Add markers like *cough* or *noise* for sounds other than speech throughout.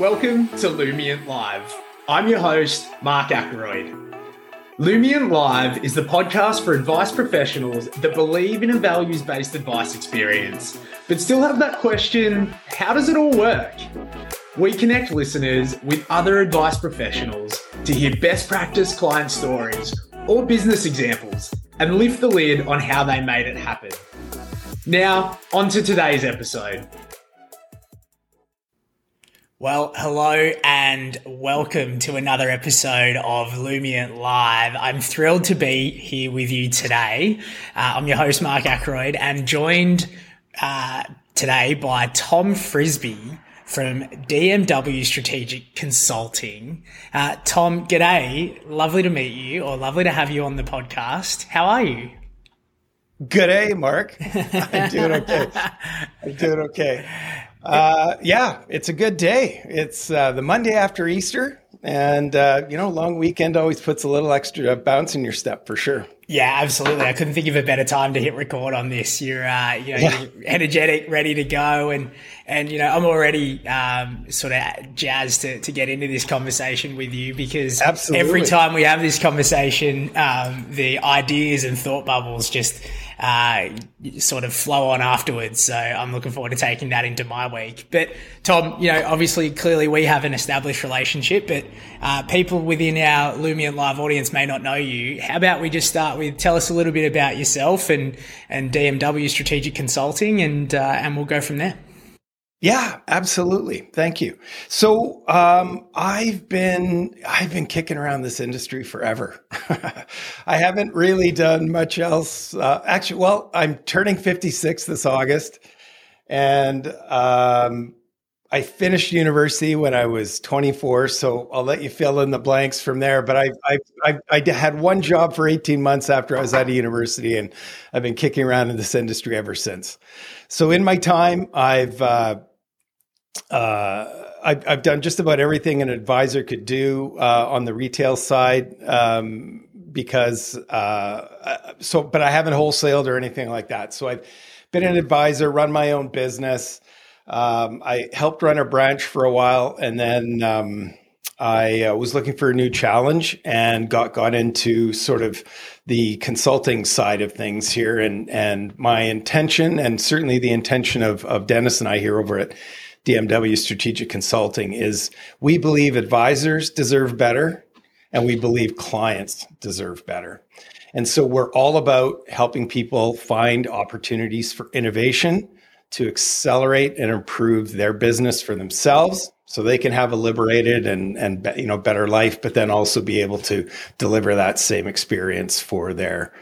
Welcome to Lumiant Live. I'm your host, Mark Ackroyd. Lumiant Live is the podcast for advice professionals that believe in a values based advice experience, but still have that question how does it all work? We connect listeners with other advice professionals to hear best practice client stories or business examples and lift the lid on how they made it happen. Now, on to today's episode. Well, hello and welcome to another episode of Lumiant Live. I'm thrilled to be here with you today. Uh, I'm your host, Mark Ackroyd, and joined uh, today by Tom Frisby from DMW Strategic Consulting. Uh, Tom, g'day. Lovely to meet you, or lovely to have you on the podcast. How are you? Good day, Mark. *laughs* I'm doing okay. I'm doing okay. Uh, yeah, it's a good day. It's uh, the Monday after Easter, and uh, you know, long weekend always puts a little extra bounce in your step for sure. Yeah, absolutely. I couldn't think of a better time to hit record on this. You're, uh, you know, yeah. you're energetic, ready to go, and and you know, I'm already um, sort of jazzed to, to get into this conversation with you because absolutely. every time we have this conversation, um, the ideas and thought bubbles just uh, sort of flow on afterwards. So I'm looking forward to taking that into my week. But Tom, you know, obviously, clearly we have an established relationship, but uh, people within our Lumiant Live audience may not know you. How about we just start with tell us a little bit about yourself and and DMW Strategic Consulting, and uh, and we'll go from there. Yeah, absolutely. Thank you. So, um, I've been, I've been kicking around this industry forever. *laughs* I haven't really done much else. Uh, actually, well, I'm turning 56 this August and, um, I finished university when I was 24, so I'll let you fill in the blanks from there. But I, I, I, had one job for 18 months after I was out of university, and I've been kicking around in this industry ever since. So in my time, I've uh, uh, I've, I've, done just about everything an advisor could do uh, on the retail side um, because uh, so, but I haven't wholesaled or anything like that. So I've been an advisor, run my own business. Um, I helped run a branch for a while, and then um, I uh, was looking for a new challenge and got got into sort of the consulting side of things here. And and my intention, and certainly the intention of of Dennis and I here over at DMW Strategic Consulting is we believe advisors deserve better and we believe clients deserve better. And so we're all about helping people find opportunities for innovation to accelerate and improve their business for themselves so they can have a liberated and and you know better life but then also be able to deliver that same experience for their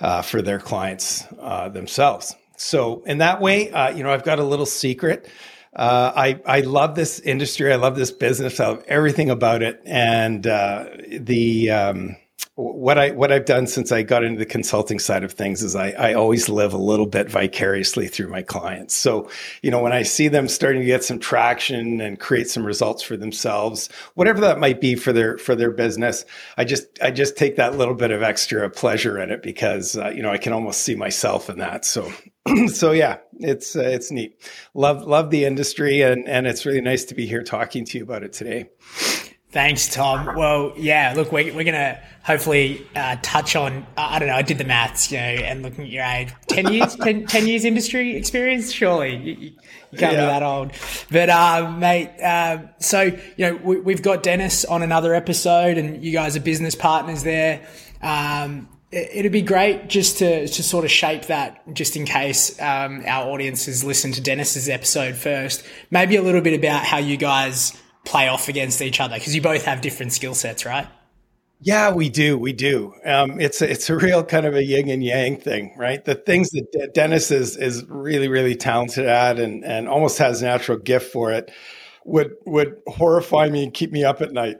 uh, for their clients uh, themselves so in that way uh, you know i've got a little secret uh, I I love this industry. I love this business. I love everything about it. And uh, the um, what I what I've done since I got into the consulting side of things is I, I always live a little bit vicariously through my clients. So you know when I see them starting to get some traction and create some results for themselves, whatever that might be for their for their business, I just I just take that little bit of extra pleasure in it because uh, you know I can almost see myself in that. So *clears throat* so yeah, it's uh, it's neat. Love love the industry and and it's really nice to be here talking to you about it today. Thanks, Tom. Well, yeah, look, we're, we're going to hopefully uh, touch on, I don't know, I did the maths, you know, and looking at your age, 10 years, 10, 10 years industry experience, surely. You, you can't yeah. be that old. But, uh, mate, uh, so, you know, we, have got Dennis on another episode and you guys are business partners there. Um, it'd be great just to, to sort of shape that just in case um, our audience has listened to Dennis's episode first. Maybe a little bit about how you guys play off against each other because you both have different skill sets, right? Yeah, we do. We do. Um, it's a, it's a real kind of a yin and yang thing, right? The things that De- Dennis is is really really talented at and and almost has natural gift for it would would horrify me and keep me up at night.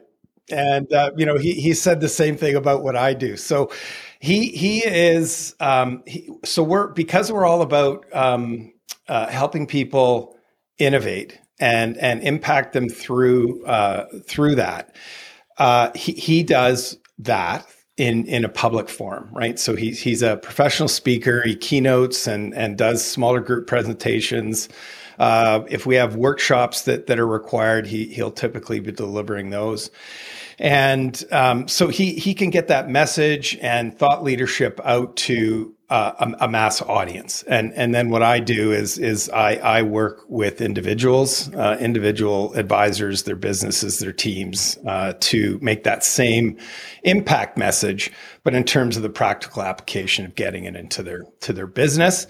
And uh, you know, he he said the same thing about what I do. So he he is um, he, so we're because we're all about um, uh, helping people innovate and and impact them through uh, through that. Uh, he he does that in in a public forum, right? So he's he's a professional speaker. He keynotes and and does smaller group presentations. Uh, if we have workshops that that are required, he he'll typically be delivering those. And um, so he he can get that message and thought leadership out to uh, a, a, mass audience. And and then what I do is is I, I work with individuals, uh, individual advisors, their businesses, their teams, uh, to make that same impact message, but in terms of the practical application of getting it into their to their business.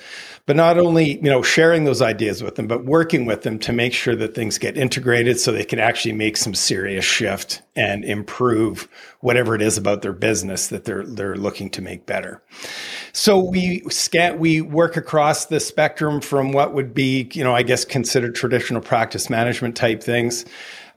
But not only you know sharing those ideas with them, but working with them to make sure that things get integrated so they can actually make some serious shift and improve whatever it is about their business that they're they're looking to make better. So we scan we work across the spectrum from what would be, you know, I guess considered traditional practice management type things.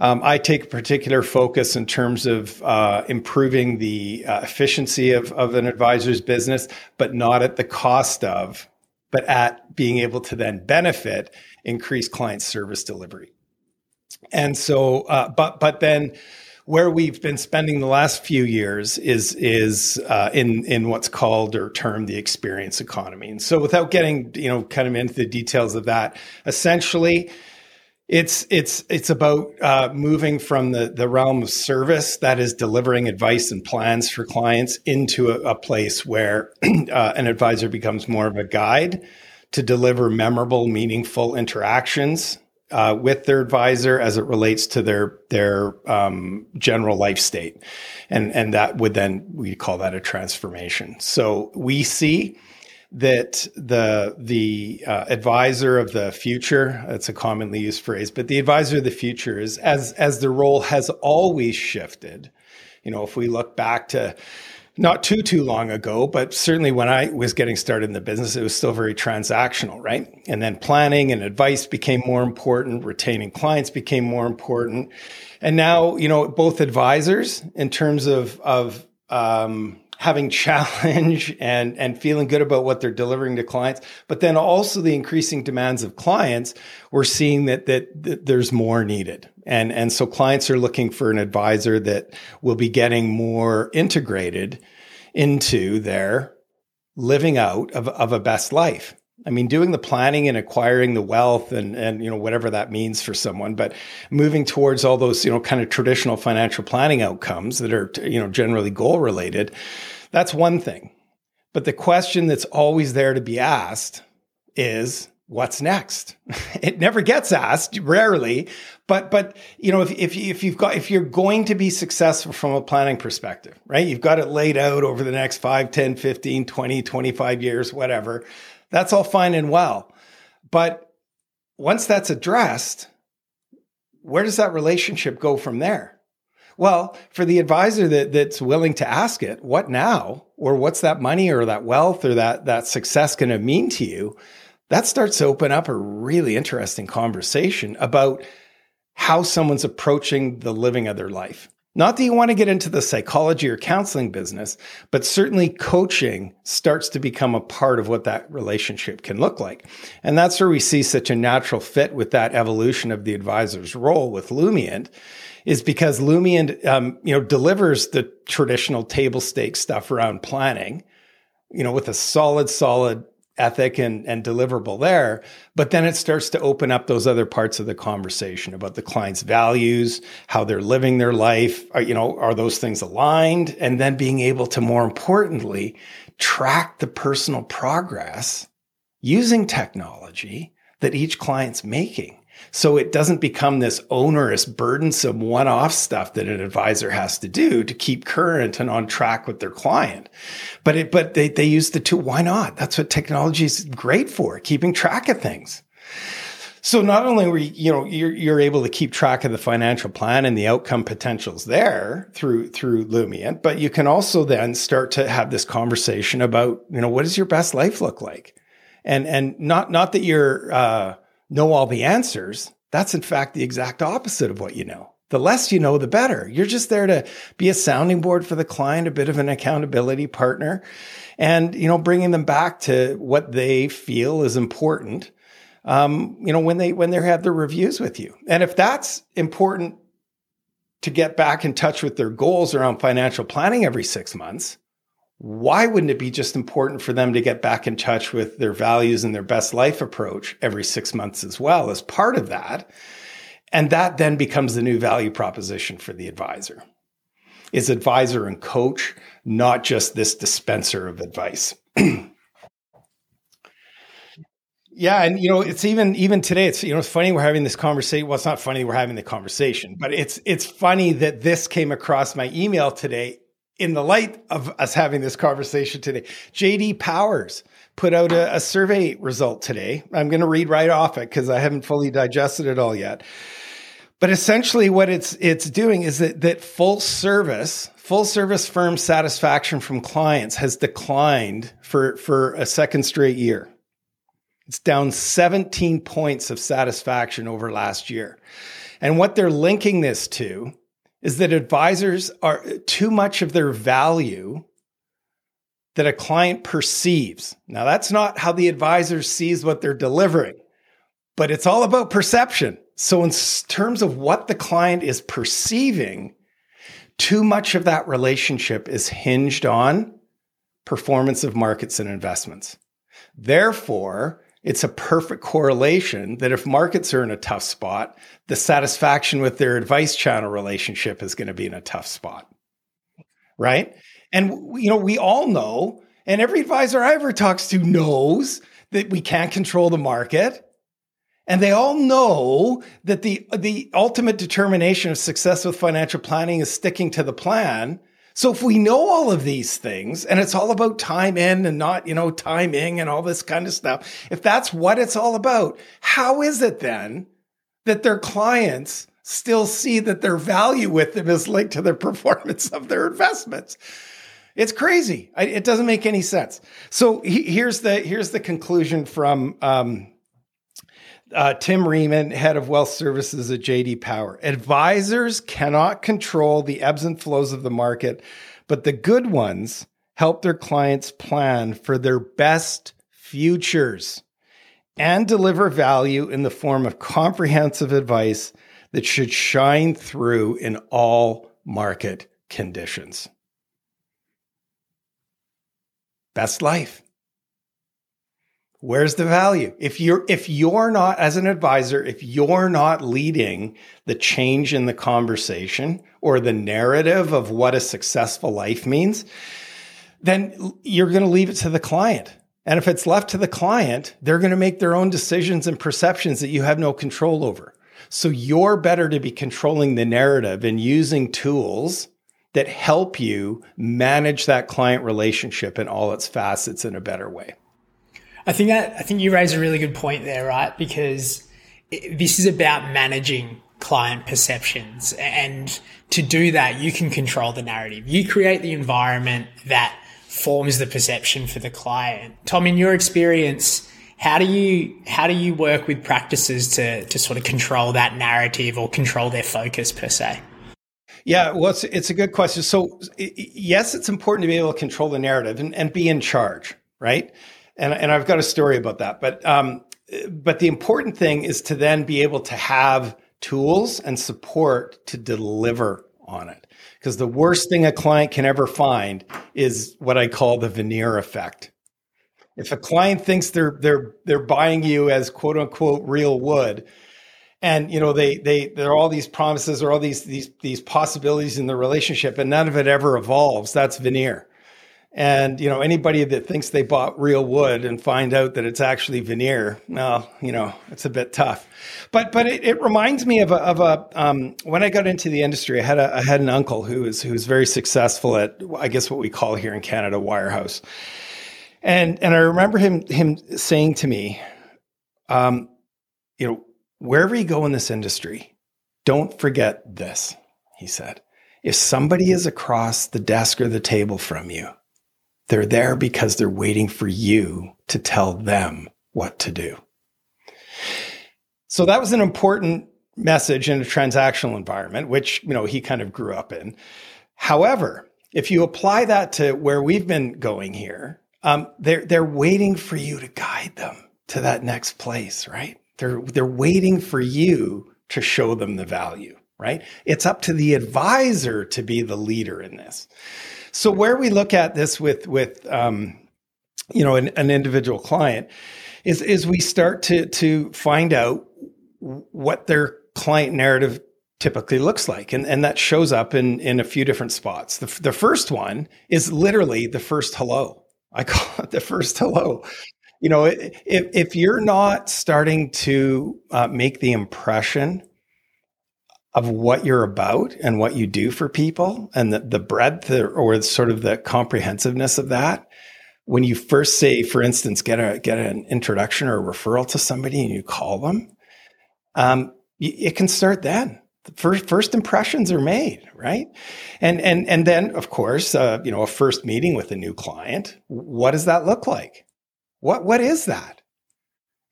Um, I take a particular focus in terms of uh, improving the uh, efficiency of, of an advisor's business, but not at the cost of, but at being able to then benefit increased client service delivery. And so, uh, but but then where we've been spending the last few years is is uh, in in what's called or termed the experience economy. And so, without getting you know kind of into the details of that, essentially, it's it's it's about uh, moving from the the realm of service that is delivering advice and plans for clients into a, a place where *clears throat* uh, an advisor becomes more of a guide to deliver memorable, meaningful interactions uh, with their advisor as it relates to their their um, general life state, and and that would then we call that a transformation. So we see that the the uh, advisor of the future that's a commonly used phrase, but the advisor of the future is as as the role has always shifted. You know, if we look back to not too too long ago but certainly when i was getting started in the business it was still very transactional right and then planning and advice became more important retaining clients became more important and now you know both advisors in terms of of um, having challenge *laughs* and and feeling good about what they're delivering to clients but then also the increasing demands of clients we're seeing that that, that there's more needed and, and so clients are looking for an advisor that will be getting more integrated into their living out of, of a best life. I mean, doing the planning and acquiring the wealth and, and, you know, whatever that means for someone, but moving towards all those, you know, kind of traditional financial planning outcomes that are, you know, generally goal related. That's one thing. But the question that's always there to be asked is, what's next? *laughs* It never gets asked, rarely, but but you know if if if you've got if you're going to be successful from a planning perspective, right? You've got it laid out over the next 5, 10, 15, 20, 25 years, whatever. That's all fine and well. But once that's addressed, where does that relationship go from there? Well, for the advisor that, that's willing to ask it, what now? Or what's that money or that wealth or that, that success going to mean to you? that starts to open up a really interesting conversation about how someone's approaching the living of their life. Not that you want to get into the psychology or counseling business, but certainly coaching starts to become a part of what that relationship can look like. And that's where we see such a natural fit with that evolution of the advisor's role with Lumiant is because Lumiant, um, you know, delivers the traditional table stakes stuff around planning, you know, with a solid, solid ethic and, and deliverable there. But then it starts to open up those other parts of the conversation about the client's values, how they're living their life. Are, you know, are those things aligned? And then being able to more importantly, track the personal progress using technology that each client's making. So it doesn't become this onerous, burdensome one off stuff that an advisor has to do to keep current and on track with their client. But it, but they, they use the tool. Why not? That's what technology is great for, keeping track of things. So not only were you, you know you're, you're able to keep track of the financial plan and the outcome potentials there through through Lumiant, but you can also then start to have this conversation about you know what does your best life look like, and and not not that you're uh, know all the answers. That's in fact the exact opposite of what you know. The less you know, the better. You're just there to be a sounding board for the client, a bit of an accountability partner, and you know, bringing them back to what they feel is important. Um, you know, when they when they have their reviews with you, and if that's important to get back in touch with their goals around financial planning every six months, why wouldn't it be just important for them to get back in touch with their values and their best life approach every six months as well as part of that? And that then becomes the new value proposition for the advisor. Is advisor and coach, not just this dispenser of advice. *clears throat* Yeah, and you know, it's even even today. It's you know, it's funny we're having this conversation. Well, it's not funny we're having the conversation, but it's it's funny that this came across my email today in the light of us having this conversation today. JD Powers put out a, a survey result today. I'm going to read right off it because I haven't fully digested it all yet. But essentially, what it's it's doing is that that full service full service firm satisfaction from clients has declined for for a second straight year. It's down 17 points of satisfaction over last year. And what they're linking this to is that advisors are too much of their value that a client perceives. Now, that's not how the advisor sees what they're delivering, but it's all about perception. So, in terms of what the client is perceiving, too much of that relationship is hinged on performance of markets and investments. Therefore, it's a perfect correlation that if markets are in a tough spot, the satisfaction with their advice channel relationship is going to be in a tough spot. Right. And, you know, we all know, and every advisor I ever talks to knows that we can't control the market. And they all know that the, the ultimate determination of success with financial planning is sticking to the plan so if we know all of these things and it's all about time in and not, you know, timing and all this kind of stuff, if that's what it's all about, how is it then that their clients still see that their value with them is linked to the *laughs* performance of their investments? It's crazy. it doesn't make any sense. So here's the here's the conclusion from um, uh, Tim Riemann, head of wealth services at JD Power. Advisors cannot control the ebbs and flows of the market, but the good ones help their clients plan for their best futures and deliver value in the form of comprehensive advice that should shine through in all market conditions. Best life. Where's the value? If you're if you're not as an advisor, if you're not leading the change in the conversation or the narrative of what a successful life means, then you're going to leave it to the client. And if it's left to the client, they're going to make their own decisions and perceptions that you have no control over. So you're better to be controlling the narrative and using tools that help you manage that client relationship in all its facets in a better way. I think that I think you raise a really good point there, right? Because it, this is about managing client perceptions, and to do that, you can control the narrative. You create the environment that forms the perception for the client. Tom, in your experience, how do you how do you work with practices to to sort of control that narrative or control their focus per se? Yeah, well, it's, it's a good question. So, yes, it's important to be able to control the narrative and, and be in charge, right? And and I've got a story about that. But um, but the important thing is to then be able to have tools and support to deliver on it. Because the worst thing a client can ever find is what I call the veneer effect. If a client thinks they're they're they're buying you as quote unquote real wood, and you know they they there are all these promises or all these these these possibilities in the relationship, and none of it ever evolves. That's veneer. And you know anybody that thinks they bought real wood and find out that it's actually veneer, well, you know it's a bit tough. But but it, it reminds me of a, of a um, when I got into the industry, I had a I had an uncle who was who was very successful at I guess what we call here in Canada wirehouse, and and I remember him him saying to me, um, you know, wherever you go in this industry, don't forget this. He said, if somebody is across the desk or the table from you they're there because they're waiting for you to tell them what to do. So that was an important message in a transactional environment, which, you know, he kind of grew up in. However, if you apply that to where we've been going here, um, they're, they're waiting for you to guide them to that next place, right? They're, they're waiting for you to show them the value right? It's up to the advisor to be the leader in this. So where we look at this with with um, you know an, an individual client is is we start to to find out what their client narrative typically looks like. And, and that shows up in, in a few different spots. The, the first one is literally the first hello. I *laughs* call it the first hello. You know, if, if you're not starting to uh, make the impression of what you're about and what you do for people and the, the breadth or sort of the comprehensiveness of that, when you first say, for instance, get a get an introduction or a referral to somebody and you call them, um, it can start then. The first first impressions are made, right? And and and then, of course, uh, you know, a first meeting with a new client. What does that look like? What what is that?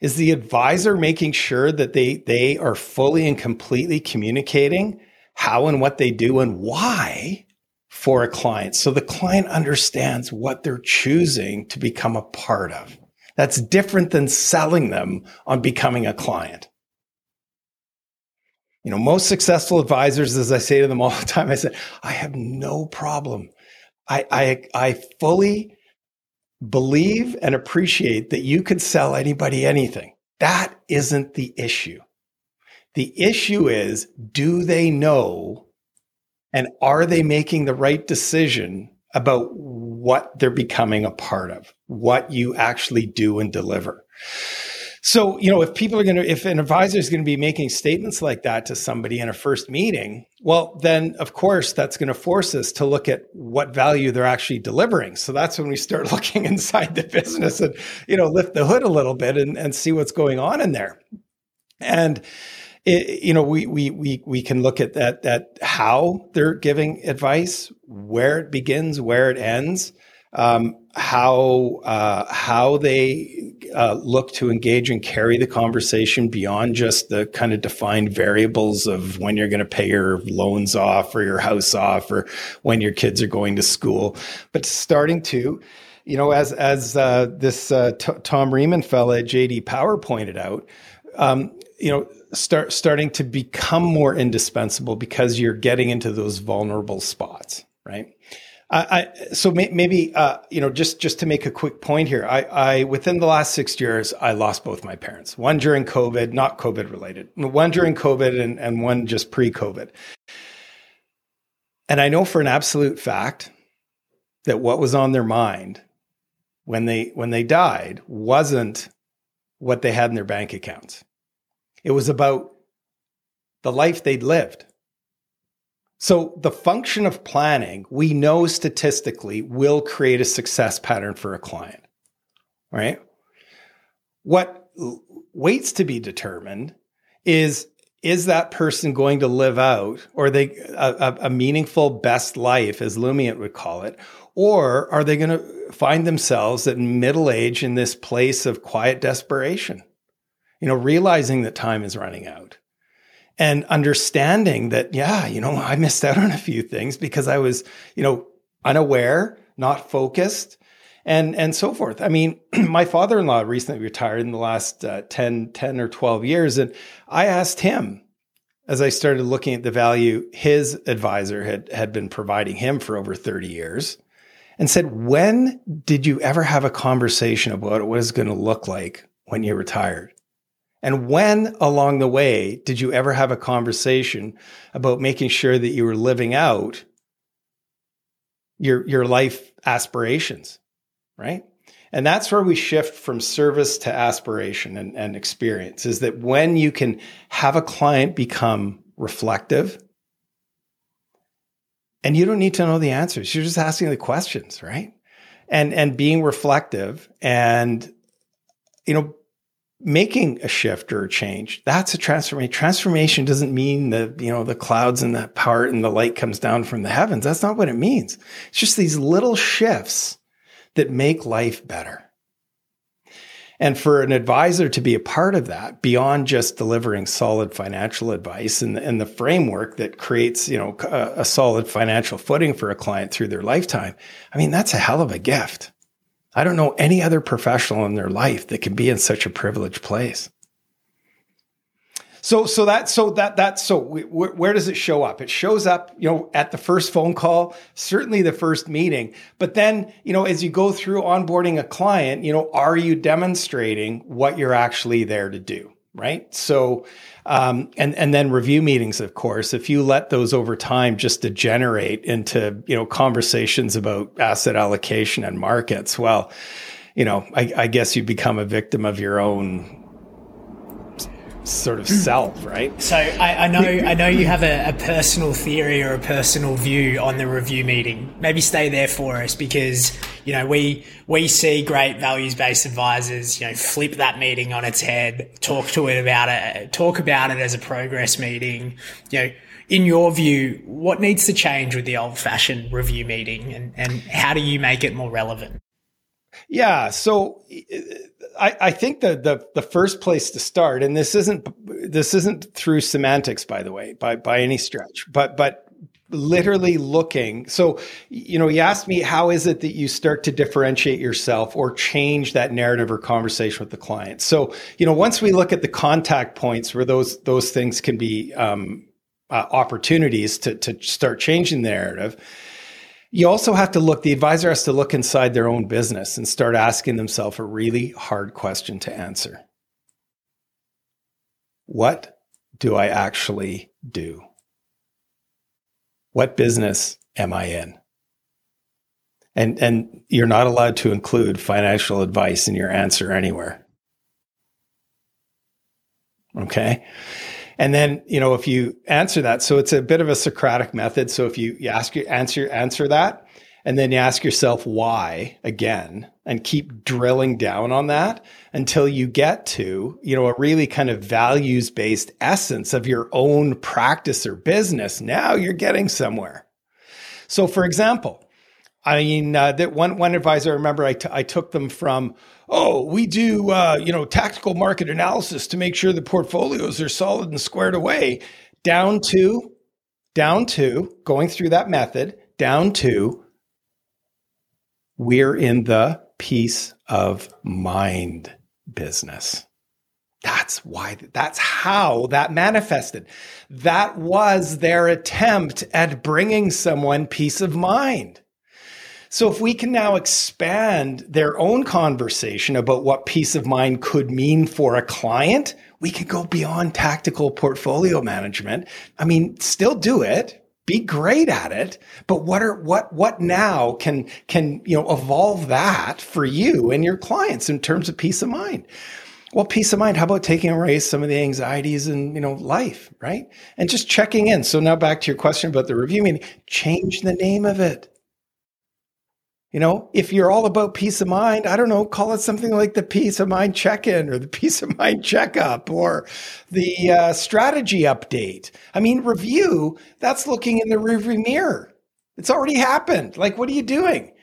Is the advisor making sure that they they are fully and completely communicating how and what they do and why for a client so the client understands what they're choosing to become a part of. That's different than selling them on becoming a client. You know, most successful advisors, as I say to them all the time, I said, I have no problem. I, I, I fully believe and appreciate that you could sell anybody anything. That isn't the issue. The issue is, do they know and are they making the right decision about what they're becoming a part of, what you actually do and deliver? So, you know, if people are going to, if an advisor is going to be making statements like that to somebody in a first meeting, well, then of course that's going to force us to look at what value they're actually delivering. So that's when we start *laughs* looking inside the business and, you know, lift the hood a little bit and, and see what's going on in there. And, it, you know, we, we, we, we can look at that, that how they're giving advice, where it begins, where it ends um, how uh, how they uh, look to engage and carry the conversation beyond just the kind of defined variables of when you're going to pay your loans off or your house off or when your kids are going to school, but starting to you know, as as uh, this uh, t- Tom Riemann fella at JD Power pointed out, um, you know, start starting to become more indispensable because you're getting into those vulnerable spots, right? I, so may, maybe uh, you know just just to make a quick point here, I, I within the last six years I lost both my parents. One during COVID, not COVID related. One during COVID, and and one just pre COVID. And I know for an absolute fact that what was on their mind when they when they died wasn't what they had in their bank accounts. It was about the life they'd lived so the function of planning, we know statistically will create a success pattern for a client, right? What waits to be determined is is that person going to live out or they a, a meaningful best life as Lumiant would call it or are they going to find themselves at middle age in this place of quiet desperation you know realizing that time is running out and understanding that, yeah, you know, I missed out on a few things because I was, you know, unaware, not focused, and and so forth. I mean, *clears throat* my father-in-law recently retired in the last uh, 10, 10 or 12 years. And I asked him, as I started looking at the value his advisor had, had been providing him for over 30 years, and said, when did you ever have a conversation about what it was going to look like when you retired? And when along the way did you ever have a conversation about making sure that you were living out your, your life aspirations, right? And that's where we shift from service to aspiration and, and experience is that when you can have a client become reflective, and you don't need to know the answers. You're just asking the questions, right? And and being reflective and you know making a shift or a change that's a transformation. Transformation doesn't mean the you know the clouds and the power and the light comes down from the heavens. That's not what it means. It's just these little shifts that make life better. And for an advisor to be a part of that beyond just delivering solid financial advice and, and the framework that creates you know a, a solid financial footing for a client through their lifetime i mean that's a hell of a gift I don't know any other professional in their life that can be in such a privileged place. So, so that, so that, that, so where, where does it show up? It shows up, you know, at the first phone call, certainly the first meeting. But then, you know, as you go through onboarding a client, you know, are you demonstrating what you're actually there to do? Right. So, um, and and then review meetings, of course. If you let those over time just degenerate into you know conversations about asset allocation and markets, well, you know, I, I guess you become a victim of your own sort of self, right? So I, I know I know you have a, a, personal theory or a personal view on the review meeting. Maybe stay there for us because you know we we see great values based advisors you know flip that meeting on its head, talk to it about it, talk about it as a progress meeting. You know, in your view, what needs to change with the old fashioned review meeting, and and how do you make it more relevant? Yeah, so I, I think the, the the first place to start, and this isn't this isn't through semantics, by the way, by by any stretch, but but literally looking. So, you know, you asked me how is it that you start to differentiate yourself or change that narrative or conversation with the client. So, you know, once we look at the contact points where those those things can be um, uh, opportunities to to start changing the narrative you also have to look, the advisor has to look inside their own business and start asking themselves a really hard question to answer. What do I actually do? What business am I in? And, and you're not allowed to include financial advice in your answer anywhere. Okay. And then, you know, if you answer that, so it's a bit of a Socratic method. So if you, you ask your answer, answer that, and then you ask yourself why again, and keep drilling down on that until you get to, you know, a really kind of values based essence of your own practice or business. Now you're getting somewhere. So for example, I mean, uh, that one, one advisor, I remember I, t- I took them from, oh, we do, uh, you know, tactical market analysis to make sure the portfolios are solid and squared away down to, down to going through that method, down to we're in the peace of mind business. That's why, that's how that manifested. That was their attempt at bringing someone peace of mind. So if we can now expand their own conversation about what peace of mind could mean for a client, we can go beyond tactical portfolio management. I mean, still do it, be great at it, but what are what what now can can you know evolve that for you and your clients in terms of peace of mind? Well, peace of mind. How about taking away some of the anxieties in you know life, right? And just checking in. So now back to your question about the review meeting. Change the name of it. You know, if you're all about peace of mind, I don't know, call it something like the peace of mind check in or the *laughs* peace of mind checkup or the uh, strategy update. I mean, review, that's looking in the rearview mirror. It's already happened. Like, what are you doing?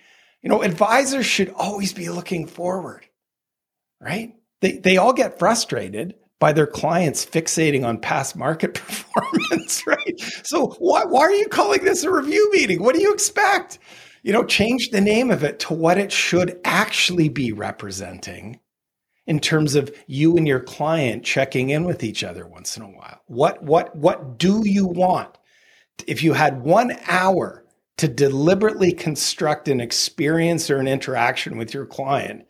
You know, advisors should always be looking forward, right? They, they all get frustrated by their clients fixating on past market *laughs* performance, *laughs* right? So why, why are you calling this a review meeting? What do you expect? You know, change the name of it to what it should actually be representing in terms of you and your client checking in with each other once in a while. What what what do you want? If you had 1 hour to deliberately construct an experience or an interaction with your client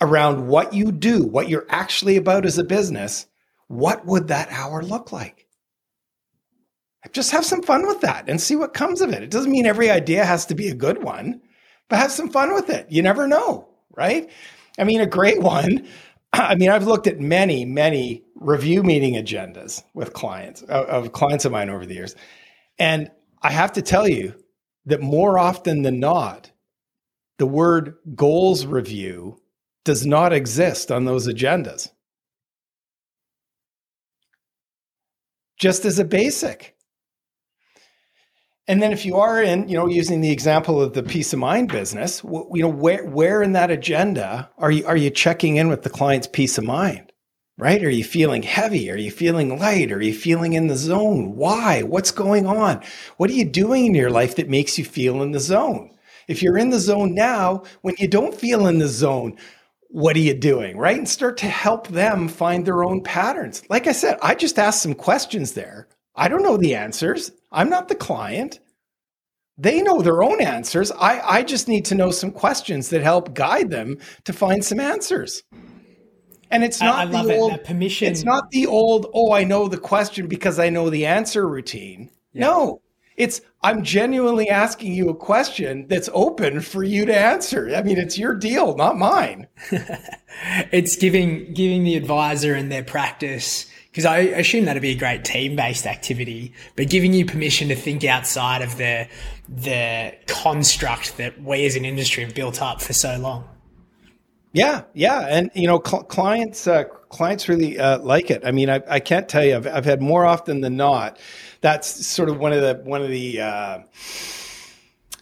around what you do, what you're actually about as a business, what would that hour look like? Just have some fun with that and see what comes of it. It doesn't mean every idea has to be a good one, but have some fun with it. You never know, right? I mean, a great *laughs* one. I mean, I've looked at many, many review meeting agendas with clients, of clients of mine over the years. And I have to tell you that more often than not, the word goals review does not exist on those agendas. Just as a basic. And then if you are in, you know, using the example of the peace of mind business, you know, where where in that agenda are you are you checking in with the client's peace of mind? Right? Are you feeling heavy? Are you feeling light? Are you feeling in the zone? Why? What's going on? What are you doing in your life that makes you feel in the zone? If you're in the zone now, when you don't feel in the zone, what are you doing? Right. And start to help them find their own patterns. Like I said, I just asked some questions there. I don't know the answers. I'm not the client. They know their own answers. I, I just need to know some questions that help guide them to find some answers. And it's not I, I the old it, permission. It's not the old, oh, I know the question because I know the answer routine. Yeah. No, it's I'm genuinely asking you a question that's open for you to answer. I mean, it's your deal, not mine. *laughs* it's giving giving the advisor and their practice because I assume that'd be a great team based activity, but giving you permission to think outside of the the construct that we as an industry have built up for so long. Yeah, yeah, and you know, cl- clients uh, clients really uh, like it. I mean, I, I can't tell you, I've, I've had more often than not. That's sort of one of the one of the uh,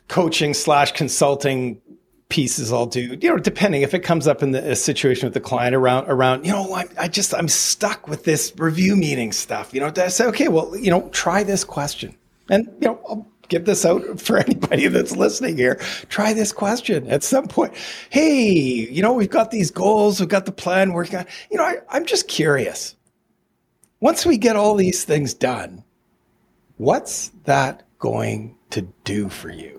coaching slash consulting pieces I'll do, you know, depending if it comes up in the situation with the client around, around, you know, I, I just, I'm stuck with this review meeting stuff, you know, I say, okay, well, you know, try this question and, you know, I'll give this out *laughs* for anybody that's listening here. Try this question at some point. Hey, you know, we've got these goals, we've got the plan working on, you know, I, I'm just curious. Once we get all these things done, what's that going to do for you?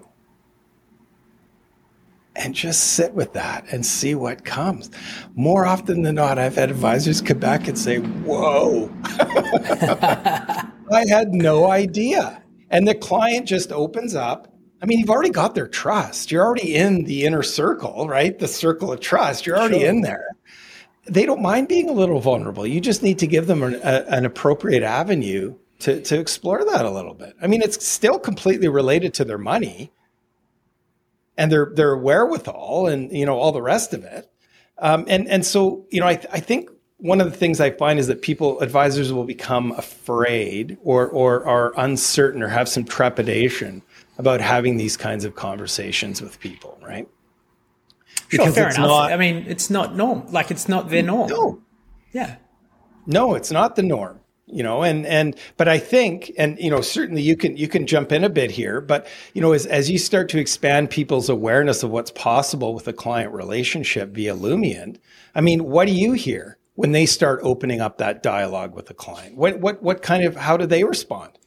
And just sit with that and see what comes. More often than not, I've had advisors come back and say, Whoa, *laughs* I had no idea. And the client just opens up. I mean, you've already got their trust. You're already in the inner circle, right? The circle of trust. You're already sure. in there. They don't mind being a little vulnerable. You just need to give them an, a, an appropriate avenue to, to explore that a little bit. I mean, it's still completely related to their money and their their wherewithal and you know all the rest of it. Um, and and so you know I I think one of the things I find is that people advisors will become afraid or or are uncertain or have some trepidation about having these kinds of conversations with people, right? Because sure, fair enough. Not, I mean, it's not norm. Like it's not their norm. No. Yeah. No, it's not the norm you know and and but i think and you know certainly you can you can jump in a bit here but you know as, as you start to expand people's awareness of what's possible with a client relationship via Lumiant i mean what do you hear when they start opening up that dialogue with the client? What what what kind of how do they respond?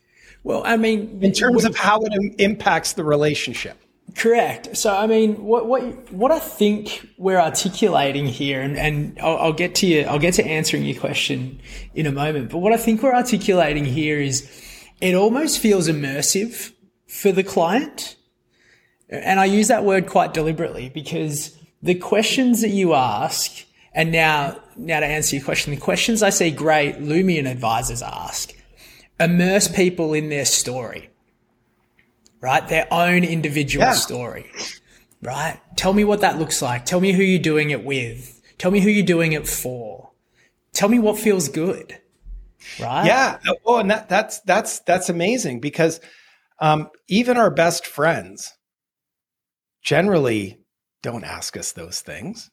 Well i mean in terms of how it impacts the relationship Correct. So, I mean, what what what I think we're articulating here, and, and I'll, I'll, get to you, I'll get to answering your question in a moment. But what I think we're articulating here is, it almost feels immersive for the client, and I use that word quite deliberately because the questions that you ask, and now now to answer your question, the questions I see great Lumiant advisors ask, immerse people in their story right? Their own individual yeah. story, right? Tell me what that looks like. Tell me who you're doing it with. Tell me who you're doing it for. Tell me what feels good, right? Yeah. Oh, and that, that's that's that's amazing because um, even our best friends generally don't ask us those things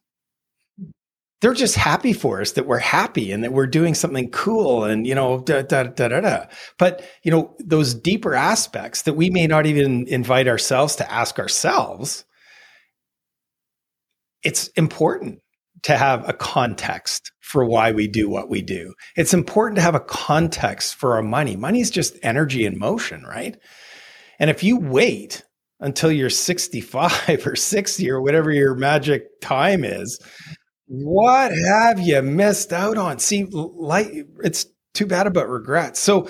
they're just happy for us that we're happy and that we're doing something cool and you know da, da, da, da, da. but you know those deeper aspects that we may not even invite ourselves to ask ourselves it's important to have a context for why we do what we do. It's important to have a context for our money. Money is just energy in motion right? And if you wait until you're 65 *laughs* or 60 or whatever your magic time is what have you missed out on? See, like it's too bad about regrets. So,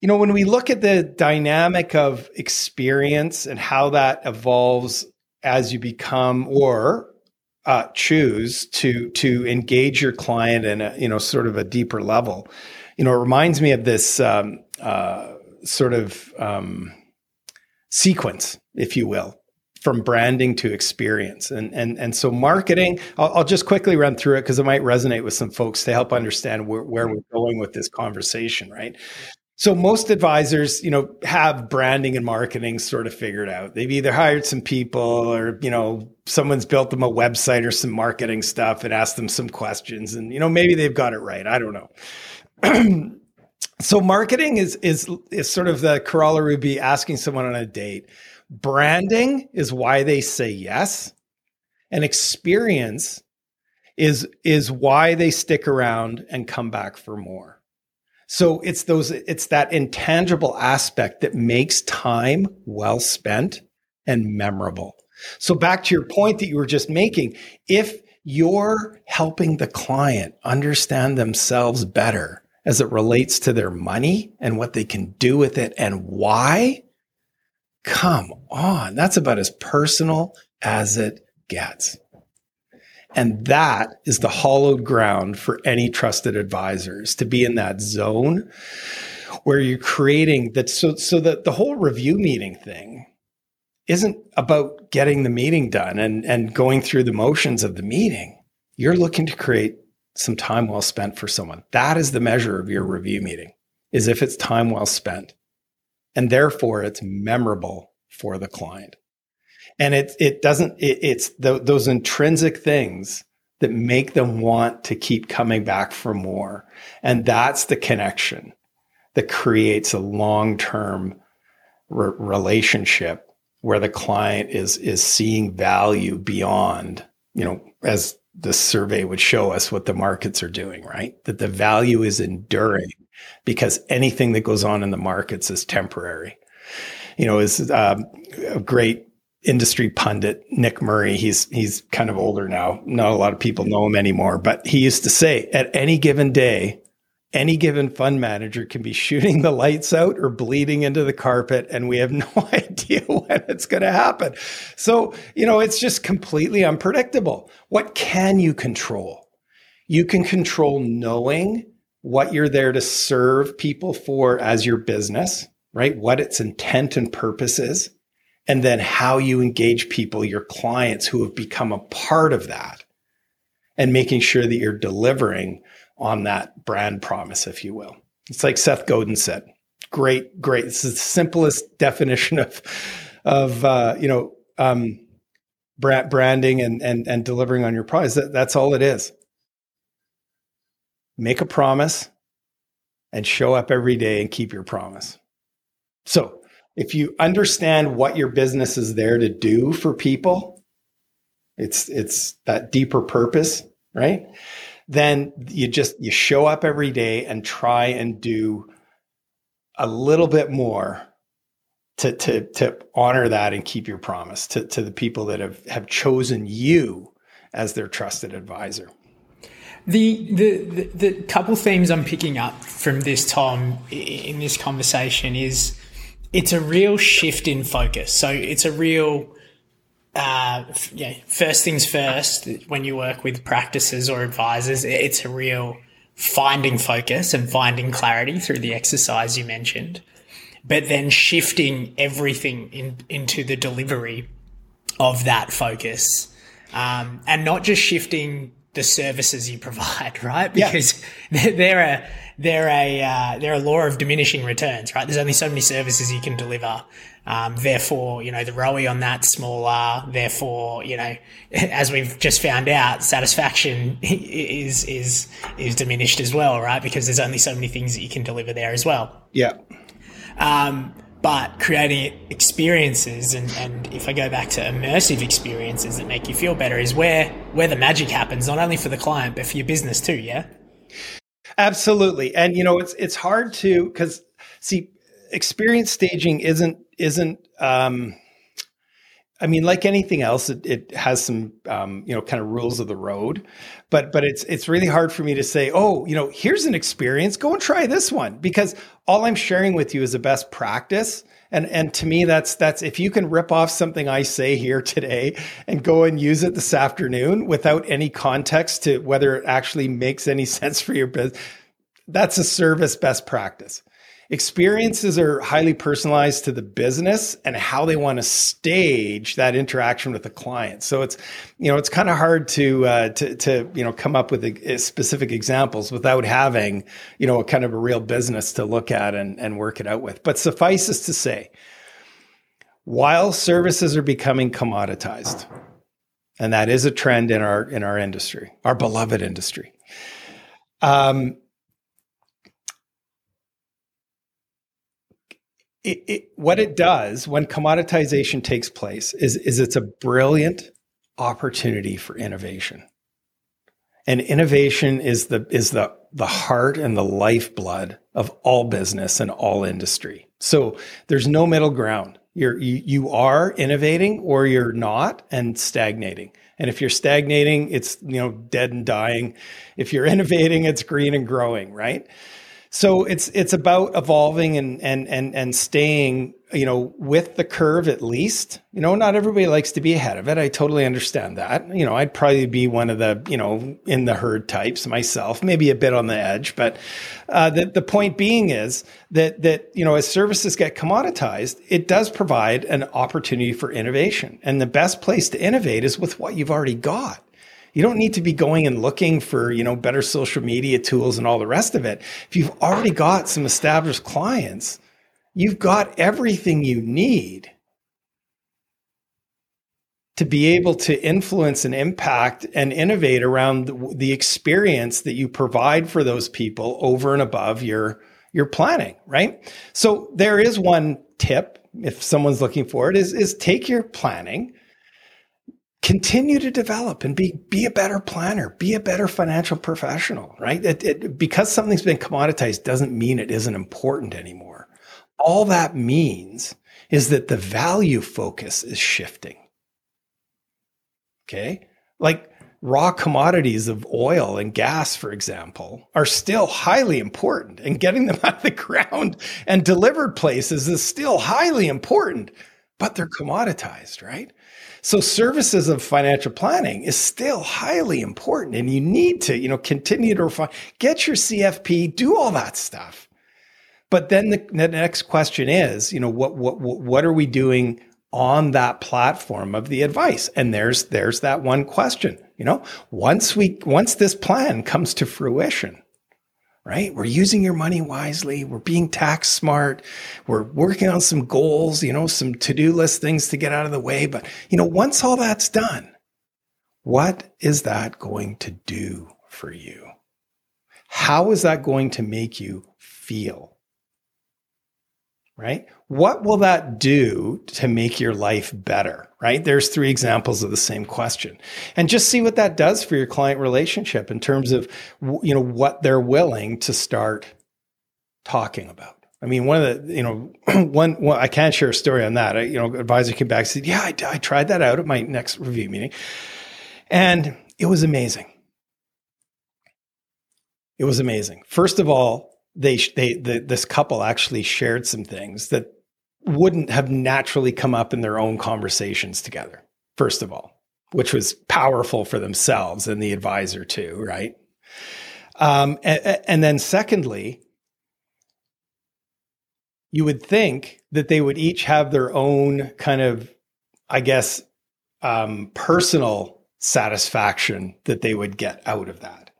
you know, when we look at the dynamic of experience and how that evolves as you become or uh, choose to to engage your client in a you know sort of a deeper level, you know, it reminds me of this um, uh, sort of um, sequence, if you will, from branding to experience. And, and, and so marketing, I'll, I'll just quickly run through it because it might resonate with some folks to help understand where, where we're going with this conversation, right? So most advisors, you know, have branding and marketing sort of figured out. They've either hired some people or, you know, someone's built them a website or some marketing stuff and asked them some questions and, you know, maybe they've got it right. I don't know. *clears throat* so marketing is, is, is sort of the corollary be asking someone on a date Branding is why they say yes. And experience is is why they stick around and come back for more. So it's those it's that intangible aspect that makes time well spent and memorable. So back to your point that you were just making, if you're helping the client understand themselves better as it relates to their money and what they can do with it and why, come on, that's about as personal as it gets. And that is the hollowed ground for any trusted advisors to be in that zone where you're creating that. So, so that the whole review meeting thing isn't about getting the meeting done and, and going through the motions of the meeting. You're looking to create some time well spent for someone. That is the measure of your review meeting is if it's time well spent. And therefore it's memorable for the client. And it it doesn't it, it's the, those intrinsic things that make them want to keep coming back for more. And that's the connection that creates a long-term re- relationship where the client is is seeing value beyond you know as the survey would show us what the markets are doing right? That the value is enduring because anything that goes on in the markets is temporary you know is um, a great industry pundit Nick Murray. He's he's kind of older now. Not a lot of people know him anymore, but he used to say at any given day, any given fund manager can be shooting the lights out or bleeding into the carpet and we have *laughs* no idea when it's going to happen. So, you know, it's just completely unpredictable. What can you control? You can control knowing what you're there to serve people for as your business, right? What its intent and purpose is and then how you engage people, your clients who have become a part of that, and making sure that you're delivering on that brand promise, if you will. It's like Seth Godin said. Great, great. It's the simplest definition of of uh, you know um, brand, branding and and and delivering on your prize. That, that's all it is. Make a promise and show up every day and keep your promise. So if you understand what your business is there to do for people, it's it's that deeper purpose, right? Then you just you show up every day and try and do a little bit more to to to honor that and keep your promise to to the people that have have chosen you as their trusted advisor. The, the, the, couple themes I'm picking up from this, Tom, in this conversation is it's a real shift in focus. So it's a real, uh, yeah, first things first, when you work with practices or advisors, it's a real finding focus and finding clarity through the exercise you mentioned, but then shifting everything in, into the delivery of that focus. Um, and not just shifting the services you provide, *laughs* right? Because yeah. they're a they're a uh, they're a law of diminishing returns, right? There's only so many services you can deliver. Um, therefore, you know the ROI on that smaller. Therefore, you know, *laughs* as we've just found out, satisfaction *laughs* is is is diminished as well, right? Because there's only so many things that you can deliver there as well. Yeah. Um, but creating experiences and, and if I go back to immersive experiences that make you feel better is where where the magic happens, not only for the client but for your business too, yeah? Absolutely. And you know, it's it's hard to cuz see experience staging isn't isn't um I mean, like anything else, it, it has some, um, you know, kind of rules of the road, but but it's it's really hard for me to say, oh, you know, here's an experience, go and try this one, because all I'm sharing with you is a best practice, and and to me, that's that's if you can rip off something I say here today and go and use it this afternoon without any context to whether it actually makes any *laughs* sense for your business, that's a service best practice experiences are highly personalized to the business and how they want to stage that interaction with the client. So it's, you know, it's kind of hard to, uh, to, to, you know, come up with a, specific examples without having, you know, a kind of a real business to look at and, and work it out with. But suffice suffices to say, while services are becoming commoditized, and that is a trend in our, in our industry, our beloved industry. Um, it, it, what it does when commoditization takes place is, is it's a brilliant opportunity for innovation. And innovation is the is the the heart and the lifeblood of all business and all industry. So there's no middle ground. You're you, you are innovating or you're not and stagnating. And if you're stagnating, it's you know dead and dying. If you're *laughs* innovating, it's green and growing, right? So it's it's about evolving and and and and staying, you know, with the curve at least. You know, not everybody likes to be ahead of it. I totally understand that. You know, I'd probably be one of the, you know, in the herd types myself, maybe a bit on the edge. But uh, the the point being is that that you know, as services get commoditized, it does provide an opportunity for innovation. And the best place to innovate is with what you've already got. You don't need to be going and looking for, you know, better social media tools and all the rest of it. If you've already got some established clients, you've got everything you need to be able to influence and impact and innovate around the, the, experience that you provide for those people over and above your your planning right so there is one tip if someone's looking for it is is take your planning continue to develop and be be a better planner be a better financial professional right? It, it, because something's been commoditized doesn't mean it isn't important anymore. All that means is that the value focus is shifting. Okay? Like raw commodities of oil and gas for example are still highly important and getting them *laughs* out of the ground and delivered places is still highly important but they're commoditized right so services of financial planning is still highly important and you need to, you know, continue to refine, get your CFP, do all that stuff. But then the, the next question is, you know, what, what, what are we doing on that platform of the advice? And there's, there's that one question, you know, once we, once this plan comes to fruition, right? We're using your money wisely. We're being tax smart. We're working on some goals, you know, some to do list things to get out of the way. But, you know, once all that's done, what is that going to do for you? How is that going to make you feel? right? What will that do to make your life better, right? There's three examples of the same question. And just see what that does for your client relationship in terms of, you know, what they're willing to start talking about. I mean, one of the, you know, *clears throat* one, one I can't share a story on that. I, you know, advisor came back and said, yeah, I, I tried that out at my next review meeting and it was amazing. It was amazing. First of all, they they the, this couple actually shared some things that wouldn't have naturally come up in their own conversations together. First of all, which was powerful for themselves and the advisor too, right? Um, and, and then secondly, you would think that they would each have their own kind of, I guess, um, personal satisfaction that they would get out of that.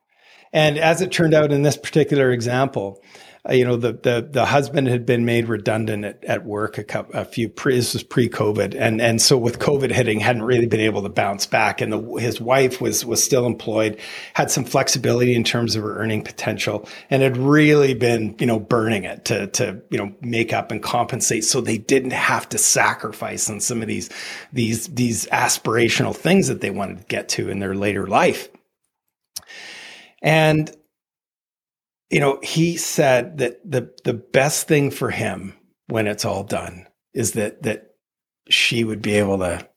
And as it turned out in this particular example, Uh, you know, the, the, the husband had been made redundant at, at work a, couple, a few pre, this was pre-COVID. And, and so with COVID hitting, hadn't really been able to bounce back. And the, his wife was, was still employed, had some flexibility in terms of her earning potential and had really been, you know, burning it to, to, you know, make up and compensate. So they didn't have to sacrifice on some of these, these, these aspirational things that they wanted to get to in their later life. And you know, he said that the the best thing for him when it's all done is that that she would be able to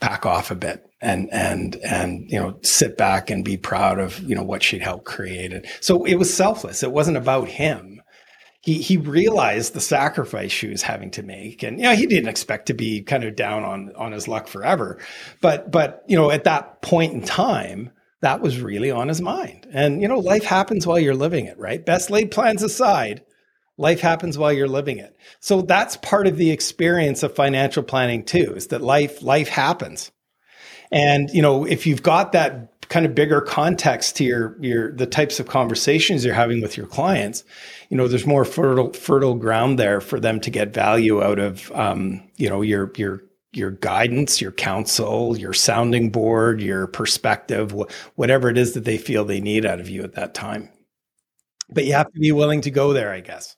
back off a bit and and and you know sit back and be proud of you know what she'd helped create and so it was selfless. It wasn't about him. He he realized the sacrifice she was having to make. And you know he didn't expect to be kind of down on on his luck forever. But but you know at that point in time that was really on his mind. And, you know, life happens while you're living it, right? Best laid plans aside, life happens while you're living it. So that's part of the experience of financial planning too, is that life, life happens. And, you know, if you've got that kind of bigger context to your, your, the types of conversations you're having with your clients, you know, there's more fertile, fertile ground there for them to get value out of, um, you know, your, your your guidance, your counsel, your sounding board, your perspective, wh- whatever it is that they feel they need out of you at that time. But you have to be willing to go there, I guess.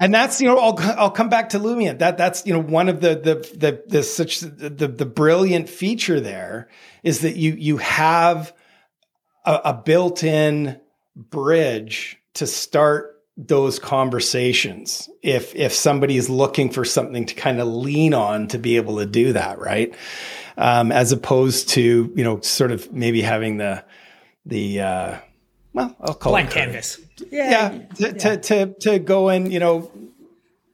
and that's you know I'll I'll come back to Lumiant. That that's you know one of the the the, the such the, the brilliant feature there is that you you have a, a built-in bridge to start those conversations if if somebody is looking for something to kind of lean on to be able to do that right? Um, as opposed to you know sort of maybe having the the uh, well I'll call blank it canvas. Yeah, yeah, to, yeah. To, to to go and you know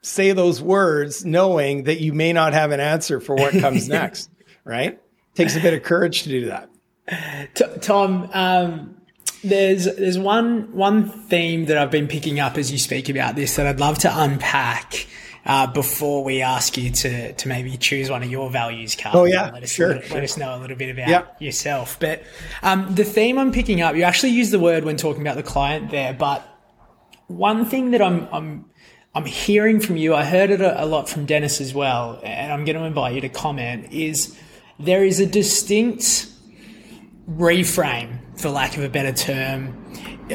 say those words knowing that you may not have an answer for what comes *laughs* next right? Takes a bit of courage to do that. Tom um, there's there's one one theme that I've been picking up as you speak about this that I'd love to unpack uh, before we ask you to to maybe choose one of your values cards. Oh yeah, let us, sure, let, sure. let us know a little bit about yourself. But um, the theme I'm picking up, you actually use the word when talking about the client there, but one thing that I'm I'm I'm hearing from you, I heard it a, a lot from Dennis as well, and I'm going to invite you to comment. Is there is a distinct reframe for lack of a better term,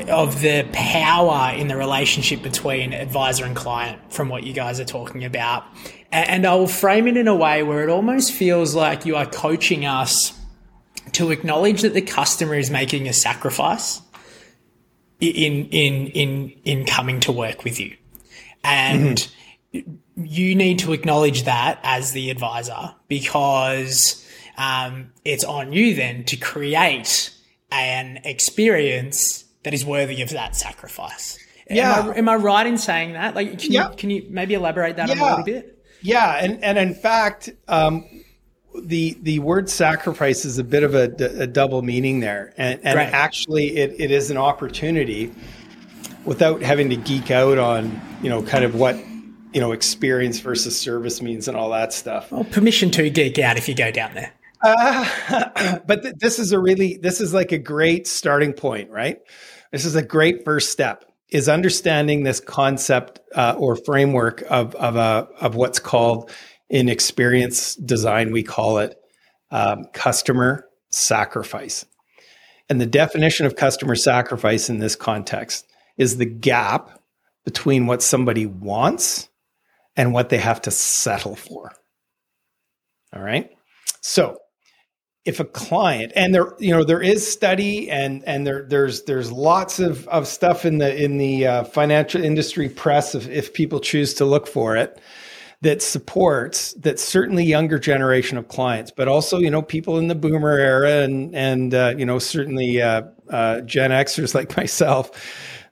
of the power in the relationship between advisor and client from what you guys are talking about. And I will frame it in a way where it almost feels like you are coaching us to acknowledge that the customer is making a sacrifice in in in in coming to work with you. And mm-hmm. you need to acknowledge that as the advisor because um, it's on you then to create an experience that is worthy of that sacrifice. Yeah. Am I, am I right in saying that? Like, can, yeah. you, can you maybe elaborate that yeah. a little bit? Yeah. And, and in fact, um, the the word sacrifice is a bit of a, a double meaning there, and, and right. actually, it, it is an opportunity without having to geek out on you know kind of what you know experience versus service means and all that stuff. Well, permission to geek out if you go down there. Uh, *coughs* but th- this is a really this is like a great starting point, right? This is a great first step is understanding this concept uh, or framework of of a of what's called in experience design we call it um, customer sacrifice. And the definition of customer sacrifice in this context is the gap between what somebody wants and what they have to settle for. All right. So if a client and there you know there is study and and there there's there's lots of of stuff in the in the uh, financial industry press if, if people choose to look for it that supports that certainly younger generation of clients but also you know people in the boomer era and and uh, you know certainly uh, uh gen xers like *laughs* myself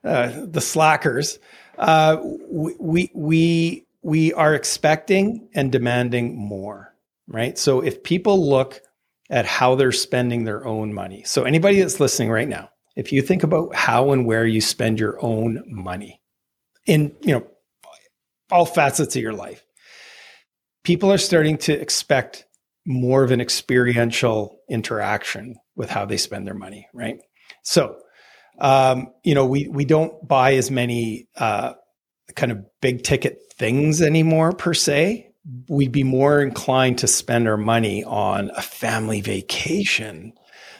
uh, the slackers uh, we we we are expecting and demanding more right? So if people look at how they're spending their own money. So, anybody that's listening right now, if you think about how and where you spend your own money in, you know, all facets of your life, people are starting to expect more of an experiential interaction with how they spend their money, right? So, um, you know, we we don't buy as many uh, kind of big ticket things anymore per se we'd be more inclined to spend our money on a family vacation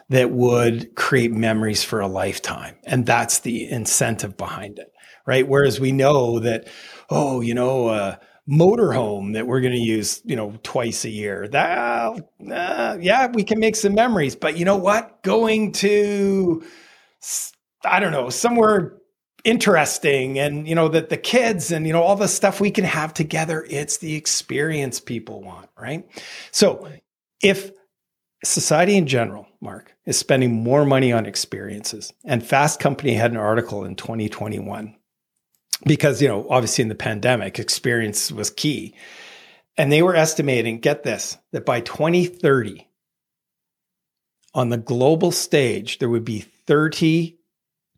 that would create memories for a lifetime. And that's the incentive behind it, right? Whereas we know that, oh, you know, a motorhome that we're going to use, you know, twice a year. That, uh, yeah, we can make some memories. But you know what? Going to, I don't know, somewhere interesting and you know that the kids and you know all the stuff we can have together it's the experience people want right? So if society in general mark is spending more money on experiences and fast company had an article in 2021 because you know obviously in the pandemic experience was key and they were estimating get this that by 2030 on the global stage there would be 30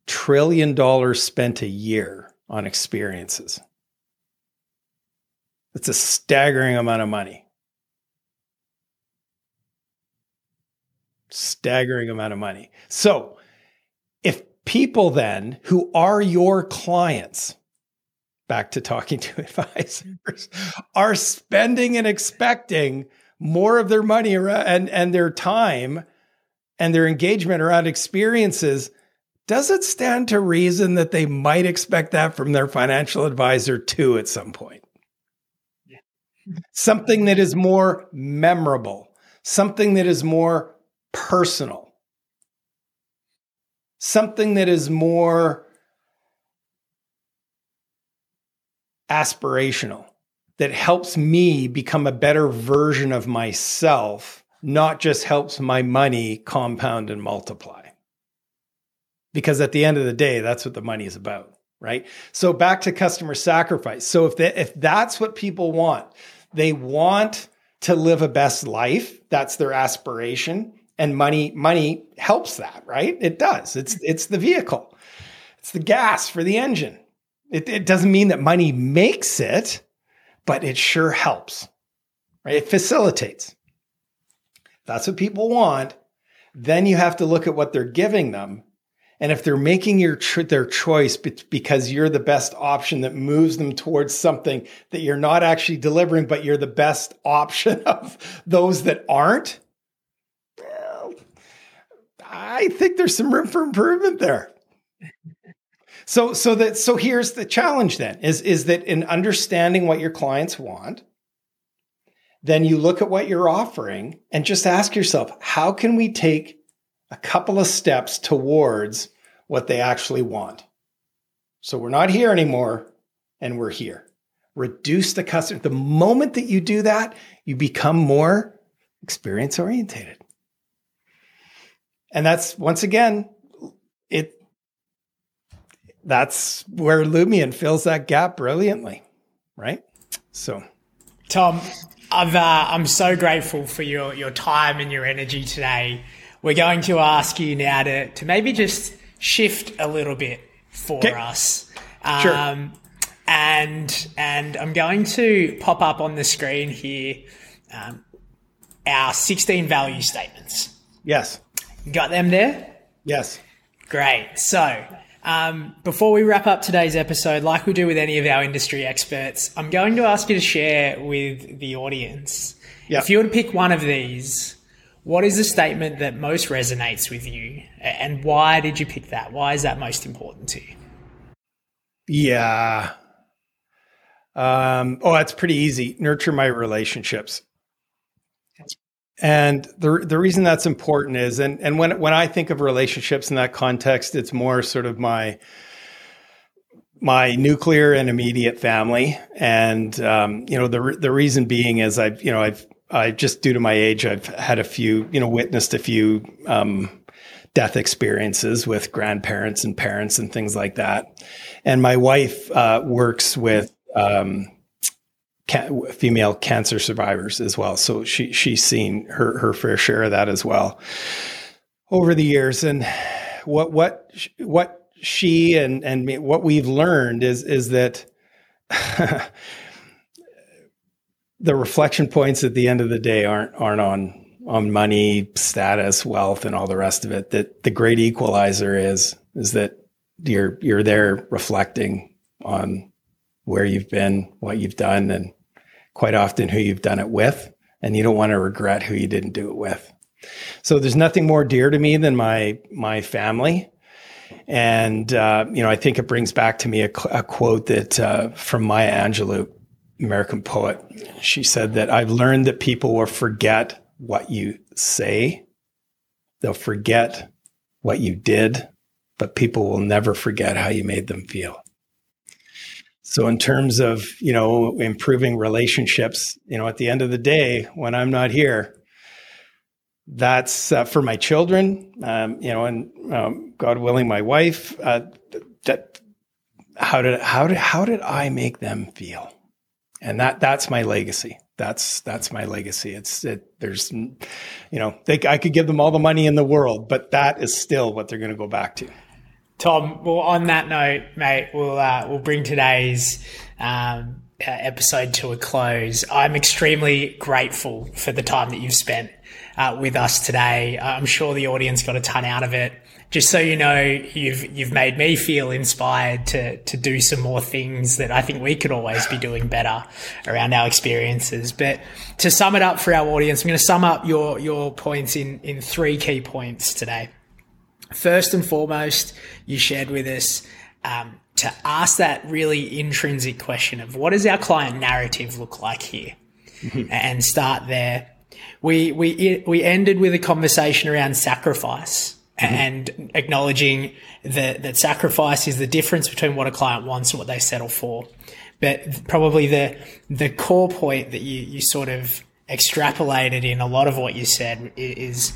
trillion dollars spent a year on experiences. It's a staggering amount of money. Staggering amount of money. So, if people then who are your clients, back to talking to *laughs* advisors, are spending and expecting more of their money and, and their time and their engagement around experiences, does it stand to reason that they might expect that from their financial advisor too at some point? Yeah. Something that is more memorable, something that is more personal, something that is more aspirational, that helps me become a better version of myself, not just helps my money compound and multiply because at the end of the day, that's what the money is about, right? So back to customer sacrifice. So if they, if that's what people want, they want to live a best life. That's their aspiration, and money money helps that, right? It does. It's mm-hmm. it's the vehicle. It's the gas for the engine. It, it doesn't mean that money makes it, but it sure helps, right? It facilitates. That's what people want. Then you have to look at what they're giving them and if they're making your their choice because you're the best option that moves them towards something that you're not actually delivering, but you're the best option *laughs* of those that aren't, well, I think there's some room for improvement there. So, so that so here's the challenge then is is that in understanding what your clients want, then you look at what you're offering and just ask yourself, how can we take a couple of steps towards what they actually want. So we're not here anymore and we're here. Reduce the customer. The moment that you do that, you become more experience orientated. And that's once again, it that's where Lumiant fills that gap brilliantly, right? So, Tom, I've, uh, I'm so grateful for your your time and your energy today we're going to ask you now to, to maybe just shift a little bit for okay. us. Um, sure. And, and I'm going to pop up on the screen here um, our 16 value statements. Yes. You got them there? Yes. Great. So, um, before we wrap up today's episode, like we do with any of our industry experts, I'm going to ask you to share with the audience. Yep. If you were to pick one of these, what is the statement that most resonates with you, and why did you pick that? Why is that most important to you? Yeah. Um, oh, that's pretty easy. Nurture my relationships. And the the reason that's important is, and and when when I think of relationships in that context, it's more sort of my my nuclear and immediate family, and um, you know the the reason being is I've you know I've I just due to my age, I've had a few, you know, witnessed a few um, death experiences with grandparents and parents and things like that. And my wife uh, works with um, female cancer survivors as well, so she she's seen her her fair share of that as well over the years. And what what what she and and me, what we've learned is is that *laughs* the reflection points at the end of the day aren't aren't on on money, status, wealth, and all the rest of it. That the great equalizer is is that you're you're there reflecting on where you've been, what you've done, and quite often who you've done it with, and you don't want to regret who you didn't do it with. So there's nothing more dear to me than my my family. And uh, you know, I think it brings back to me a, a quote that uh, from Maya Angelou American poet. She said that I've learned that people will forget what you say, they'll forget what you did, but people will never forget how you made them feel. So in terms of, you know, improving relationships, you know, at the end of the day, when I'm not here, that's uh, for my children, um, you know, and um, God willing, my wife. Uh, that how did how did how did I make them feel? And that that's my legacy. That's that's my legacy. It's it, there's, you know, they, I could give them all the money in the world, but that is still what they're going to go back to. Tom, well, on that note, mate, we'll uh, we'll bring today's um, episode to a close. I'm extremely grateful for the time that you've spent uh, with us today. I'm sure the audience got a ton out of it just so you know, you've you've made me feel inspired to to do some more things that I think we could always be doing better around our experiences. But to sum it up for our audience, I'm going to sum up your your points in in three key points today. first and foremost, you shared with us um, to ask that really intrinsic question of what does our client narrative look like here, *laughs* and start there. We we we ended with a conversation around sacrifice mm-hmm. and acknowledging that that sacrifice is the difference between what a client wants and what they settle for. But probably the the core point that you you sort of extrapolated in a lot of what you said is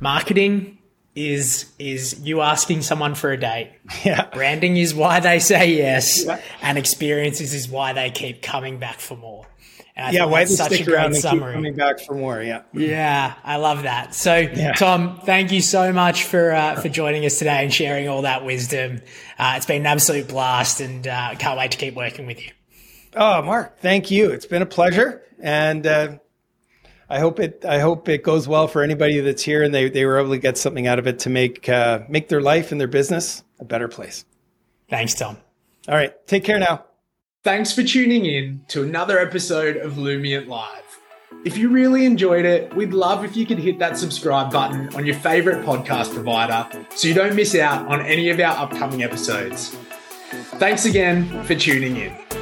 marketing is is you asking someone for a date. *laughs* Yeah. Branding is why they say yes, yeah. and experiences is why they keep coming back for more. Yeah, why they stick around and summary. keep coming back for more. Yeah. Yeah, I love that. So, yeah. Tom, thank you so much for uh, for joining us today and sharing all that wisdom. Uh, it's been an absolute blast, and uh, can't wait to keep working with you. Oh, Mark, thank you. It's been a pleasure, and uh, I hope it. I hope it goes well for anybody that's here, and they, they were able to get something out of it to make uh, make their life and their business a better place. Thanks, Tom. All right, take care now. Thanks for tuning in to another episode of Lumiant Live. If you really enjoyed it, we'd love if you could hit that subscribe button on your favorite podcast provider so you don't miss out on any of our upcoming episodes. Thanks again for tuning in.